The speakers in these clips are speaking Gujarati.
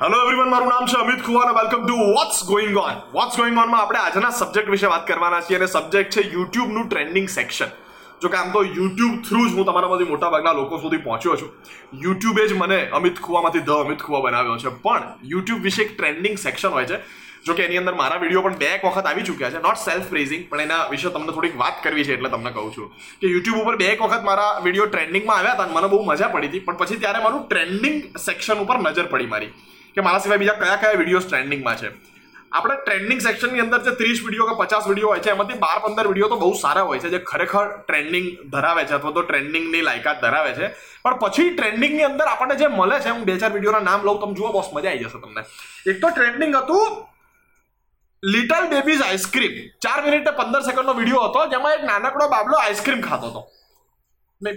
હેલો એવરીવન મારું નામ છે Amit Khuvan welcome to what's going on what's going ઓનમાં આપણે આજના સબ્જેક્ટ વિશે વાત કરવાના છીએ અને સબ્જેક્ટ છે યુટ્યુબનું ટ્રેન્ડિંગ સેક્શન જો કે આમ તો યુટ્યુબ થ્રુ જ હું તમારામાંથી મોટાભાગના લોકો સુધી પહોંચ્યો છું. યુટ્યુબે જ મને અમિત ખુવામાંથી ધ અમિત ખુવા બનાવ્યો છે. પણ યુટ્યુબ વિશે એક ટ્રેન્ડિંગ સેક્શન હોય છે. જો કે એની અંદર મારા વીડિયો પણ બે એક વખત આવી ચૂક્યા છે. નોટ સેલ્ફ પ્રેઝિંગ પણ એના વિશે તમને થોડીક વાત કરવી છે એટલે તમને કહું છું કે યુટ્યુબ ઉપર બે એક વખત મારા વીડિયો ટ્રેન્ડિંગમાં આવ્યા હતા મને બહુ મજા પડી હતી. પણ પછી ત્યારે મારું ટ્રેન્ડિંગ સેક્શન ઉપર નજર પડી મારી. કે મારા સિવાય બીજા કયા કયા વિડીયોઝ ટ્રેન્ડિંગમાં છે. આપણે ટ્રેન્ડિંગ સેક્શનની અંદર જે ત્રીસ વીડિયો કે પચાસ વીડિયો હોય છે, એમાંથી બાર પંદર વીડિયો તો બહુ સારા હોય છે, જે ખરેખર ટ્રેન્ડિંગ ધરાવે છે અથવા તો ટ્રેન્ડિંગની લાયકાત ધરાવે છે. પણ પછી ટ્રેન્ડિંગની અંદર આપણને જે મળે છે, હું બે ચાર વિડીયોના નામ લઉં, તમે જુઓ બોસ મજા આવી જશે તમને. એક તો ટ્રેન્ડિંગ હતું લિટલ બેબીઝ આઈસ્ક્રીમ ચાર મિનિટ પંદર સેકન્ડનો વીડિયો હતો, જેમાં એક નાનકડો બાબલો આઈસ્ક્રીમ ખાતો હતો.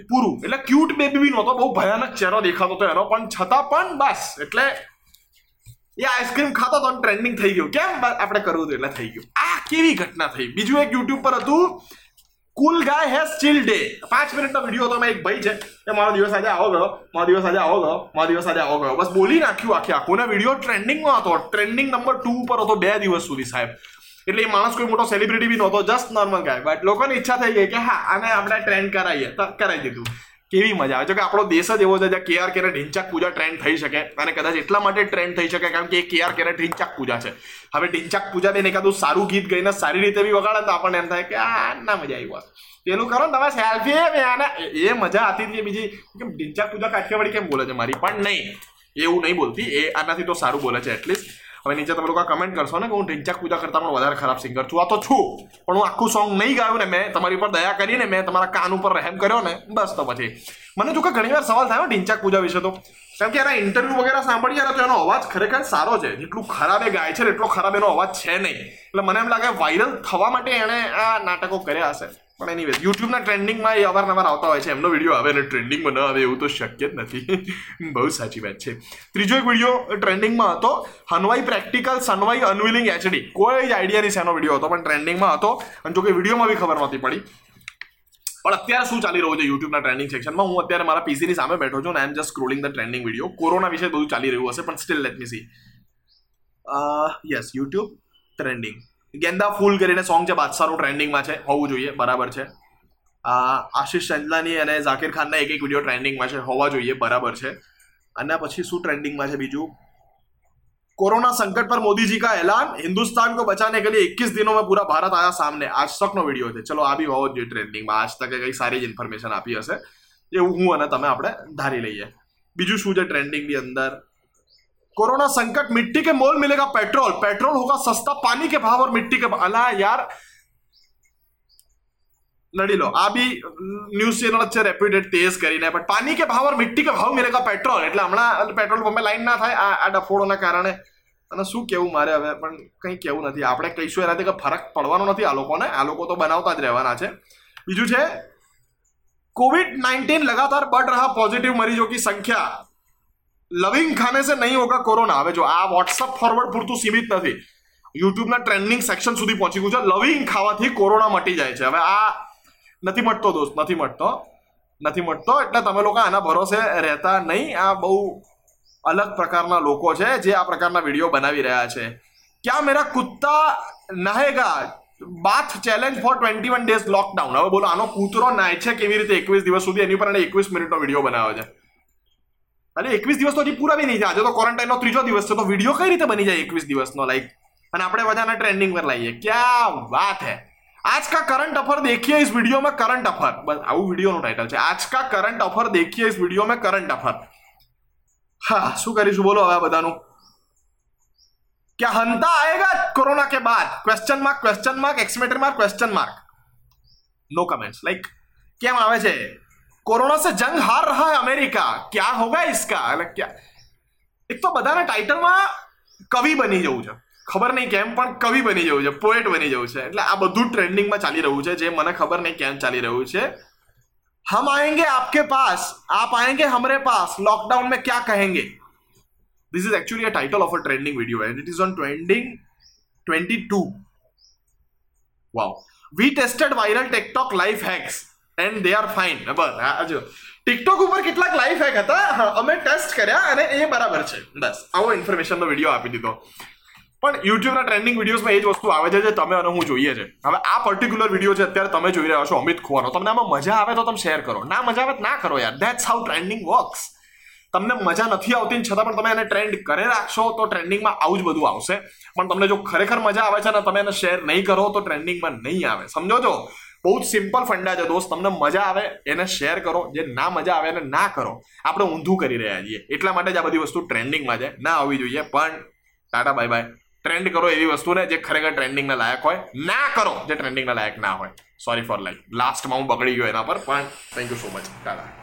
પૂરું, એટલે ક્યુટ બેબી બી નહોતો, બહુ ભયાનક ચહેરો દેખાતો હતો એનો, પણ છતાં પણ બસ, એટલે એ આઈસ્ક્રીમ ખાતો તો ટ્રેન્ડિંગ થઈ ગયું. કેમ? આપણે કરવું હતું એટલે થઈ ગયું. આ કેવી ઘટના થઈ? બીજું એક યુટ્યુબ પર હતું. Cool guy has chill day પાંચ મિનિટનો વીડિયો હતો. એક ભાઈ છે. એ મારો દિવસ આજે આવો ગયો. મારો દિવસ આજે આવો ગયો. મારો દિવસ આજે આવો ગયો. બસ બોલી નાખ્યું આખી આખું. વીડિયો ટ્રેન્ડિંગમાં હતો. ટ્રેન્ડિંગ નંબર ટુ ઉપર હતો બે દિવસ સુધી, સાહેબ. એટલે એ માણસ કોઈ મોટો સેલિબ્રિટી બી નહોતો. જસ્ટ નોર્મલ ગાય બટ લોકોની ઈચ્છા થઈ ગઈ કે હા, આને આપણે ટ્રેન્ડ કરાવીએ. કરાવી દીધું. કેવી મજા આવે. છે કે આપણો દેશ જ એવો છે જ્યાં કેઆર કેરે ઢીંચાક પૂજા ટ્રેન્ડ થઈ શકે અને કદાચ એટલા માટે ટ્રેન્ડ થઈ શકે કારણ કે એ કેઆર કેરે ઢીંચાક પૂજા છે. હવે ઢીંચાક પૂજા બેન એકાદું સારું ગીત ગઈને સારી રીતે બી વગાડે તો આપણને એમ થાય કે આ ના મજા આવી વાત પેલું કરો ને તમે સેલ્ફી મેં એ મજા હતી બીજી કેમ ઢીંચાક પૂજા કાઠિયાવાડી કેમ બોલે છે મારી? પણ નહીં, એવું નહીં બોલતી. એ આનાથી તો સારું બોલે છે એટલીસ્ટ હવે નીચે તમે લોકો કમેન્ટ કરશો ને કે હું ઢીંચાક પૂજા કરતા પણ વધારે ખરાબ સિંગર છું. આ તો છું, પણ હું આખું સોંગ નહીં ગાયું ને મેં તમારી ઉપર દયા કરીને મેં તમારા કાન ઉપર રહેમ કર્યો ને, બસ તો પછી. મને જો કે ઘણી વાર સવાલ થાય ઢીંચાક પૂજા વિશે તો. કેમ કે એના ઇન્ટરવ્યુ વગેરે સાંભળીએ તો એનો અવાજ ખરેખર સારો છે. જેટલું ખરાબ એ ગાય છે એટલો ખરાબ એનો અવાજ છે નહીં. એટલે મને એમ લાગે વાયરલ થવા માટે એણે આ નાટકો કર્યા હશે. પણ એની યુટ્યુબના ટ્રેન્ડિંગમાં એ અવારનવાર આવતા હોય છે. એમનો વીડિયો આવે અને ટ્રેન્ડિંગમાં ન આવે એવું તો શક્ય જ નથી. બહુ સાચી વાત છે. ત્રીજો એક વીડિયો ટ્રેન્ડિંગમાં હતો. હનવાઈ પ્રેક્ટિકલ સનવાઈ અનવિલિંગ એચડી કોઈ જ આઈડિયા નહીં શેનો વીડિયો હતો, પણ ટ્રેન્ડિંગમાં હતો. અને જો કે વિડીયોમાં બી ખબર નહોતી પડી. પણ અત્યારે શું ચાલી રહ્યું છે યુટ્યુબના ટ્રેન્ડિંગ સેક્શનમાં હું અત્યારે મારા પીસીની સામે બેઠો છું અને I am just scrolling the trending video corona વિશે બધું ચાલી રહ્યું હશે, પણ still let me see yes YouTube trending ગેંદા Phool કરીને સોંગ છે બાદશાહનું ટ્રેન્ડિંગમાં છે હોવું જોઈએ બરાબર છે આશિષ ચંદલાની અને ઝાકિર ખાનના એક એક વિડીયો ટ્રેન્ડિંગમાં છે હોવા જોઈએ બરાબર છે અને પછી શું ટ્રેન્ડિંગમાં છે બીજું कोरोना संकट पर मोदी जी का ऐलान हिंदुस्तान को बचाने के लिए 21 दिनों में पूरा भारत आया सामने आज तक નો વિડીયો છે ચલો આ બી હોવો જોઈએ ટ્રેન્ડિંગમાં આજ તકે કઈ સારી જ ઇન્ફોર્મેશન આપી હશે એવું હું અને તમે આપણે ધારી લઈએ બીજું શું છે ટ્રેન્ડિંગની અંદર कोरोना संकट मिट्टी के मोल मिलेगा पेट्रोल पेट्रोल होगा सस्ता पानी के भाव और मिट्टी के अला यार लड़ी लो આ બી ન્યૂઝ ચેનલ છે રેપ્યુટેડ તેજ કરીને પણ પાણી કે ભાવ और मिट्टी के भाव मिलेगा पेट्रोल એટલે હમણાં પેટ્રોલ પંપે લાઈન ના થાય આ આ ડફોડોના કારણે અને શું કેવું મારે હવે પણ કંઈ કેવું નથી આપણે કહીશું એનાથી કંઈ ફરક પડવાનો નથી આ લોકોને આ લોકો તો બનાવતા જ રહેવાના છે બીજું છે कोविड नाइन्टीन लगातार बढ़ रहा पॉजिटिव मरीजों की संख्या લવિંગ ખાને સે નહીં હોગા કોરોના. હવે જો આ વોટ્સઅપ ફોરવર્ડ પૂરતું સીમિત નથી. યુટ્યુબના ટ્રેન્ડિંગ સેક્શન સુધી પહોંચી ગયું છે. લવિંગ ખાવાથી કોરોના મટી જાય છે. હવે આ નથી મટતો દોસ્ત, નથી મટતો. નથી મટતો એટલે તમે લોકો આના ભરોસે રહેતા નહીં. આ બહુ અલગ પ્રકારના લોકો છે જે આ પ્રકારના વીડિયો બનાવી રહ્યા છે. ક્યાં મેરા કુત્તા નહેગા? Bath challenge for twenty one days lockdown હવે બોલો, આનો કૂતરો નાય છે કેવી રીતે એકવીસ દિવસ સુધી? એની પર એકવીસ મિનિટનો વીડિયો બનાવ્યો છે. અરે એકવીસ દિવસ તો હજી પૂરા બી નહીં થયા આજે તો ક્વોરન્ટાઇનનો ત્રીજો દિવસ છે તો વિડીયો કઈ રીતે બની જાય એકવીસ દિવસનો લાઈક અને આપણે બધાને ટ્રેન્ડિંગ પર લાવીએ ક્યાં વાત હે आज का करंट अफर देखिए इस वीडियो में करंट अफर बस આવું વિડીયોનું ટાઇટલ છે આજ કા કરંટ અફર देखिए इस वीडियो में करंट अफर હા શું કરીશું બોલો હવે આ બધાનું क्या हंता आएगा कोरोना के बाद question mark question mark एक्समेटर mark question mark no comments like કેમ આવે છે કોરોના સે જંગ હાર રહા है અમેરિકા क्या होगा इसका એટલે क्या એક તો બધાના ટાઇટલમાં કવિ બની જવું છે ખબર નહીં કેમ પણ કવિ બની જવું છે પોએટ બની જવું છે એટલે આ બધું ટ્રેન્ડિંગમાં ચાલી રહ્યું છે જે મને ખબર નહીં કેમ ચાલી રહ્યું છે हम आएंगे आपके पास आप आएंगे हमारे पास लॉकडाउन में क्या कहेंगे this is actually a title of a trending video and it is on trending 22 wow we tested viral tiktok life hacks and they are fine બસ. હા જો. ટિકટોક ઉપર કેટલાક લાઈફ હેક હતા. અમે ટેસ્ટ કર્યા અને એ બરાબર છે. બસ. આવો ઇન્ફોર્મેશનનો વીડિયો આપી દીધો. પણ યુટ્યુબના ટ્રેન્ડિંગ વિડીયોઝમાં એ જ વસ્તુ આવે છે જે તમે અને હું જોઈએ છે. હવે આ પર્ટિક્યુલર વીડિયો છે અત્યારે તમે જોઈ રહ્યા છો અમિત ખુવાનો. તમને આમાં મજા આવે તો તમે શેર કરો. ના મજા આવે ના કરો યાર. ધેટ્સ હાઉ ટ્રેન્ડિંગ વર્ક્સ તમને મજા નથી આવતી છતાં પણ તમે એને ટ્રેન્ડ કરે રાખશો તો ટ્રેન્ડિંગમાં આવું જ બધું આવશે. પણ તમને જો ખરેખર મજા આવે છે ને તમે એને શેર નહીં કરો તો ટ્રેન્ડિંગમાં નહીં આવે. સમજો છો? બહુ જ સિમ્પલ ફંડા છે દોસ્ત. તમને મજા આવે, એને શેર કરો. જે ના મજા આવે, એને ના કરો. આપણે ઊંધું કરી રહ્યા છીએ. એટલા માટે જ આ બધી વસ્તુ ટ્રેન્ડિંગમાં છે. ના આવવી જોઈએ, પણ ટાટા બાય બાય ટ્રેન્ડ કરો એવી વસ્તુને જે ખરેખર ટ્રેન્ડિંગના લાયક હોય. ના કરો જે ટ્રેન્ડિંગના લાયક ના હોય. સોરી ફોર લાઈક લાસ્ટમાં હું બગડી ગયો એના પર, પણ thank you so much Tata.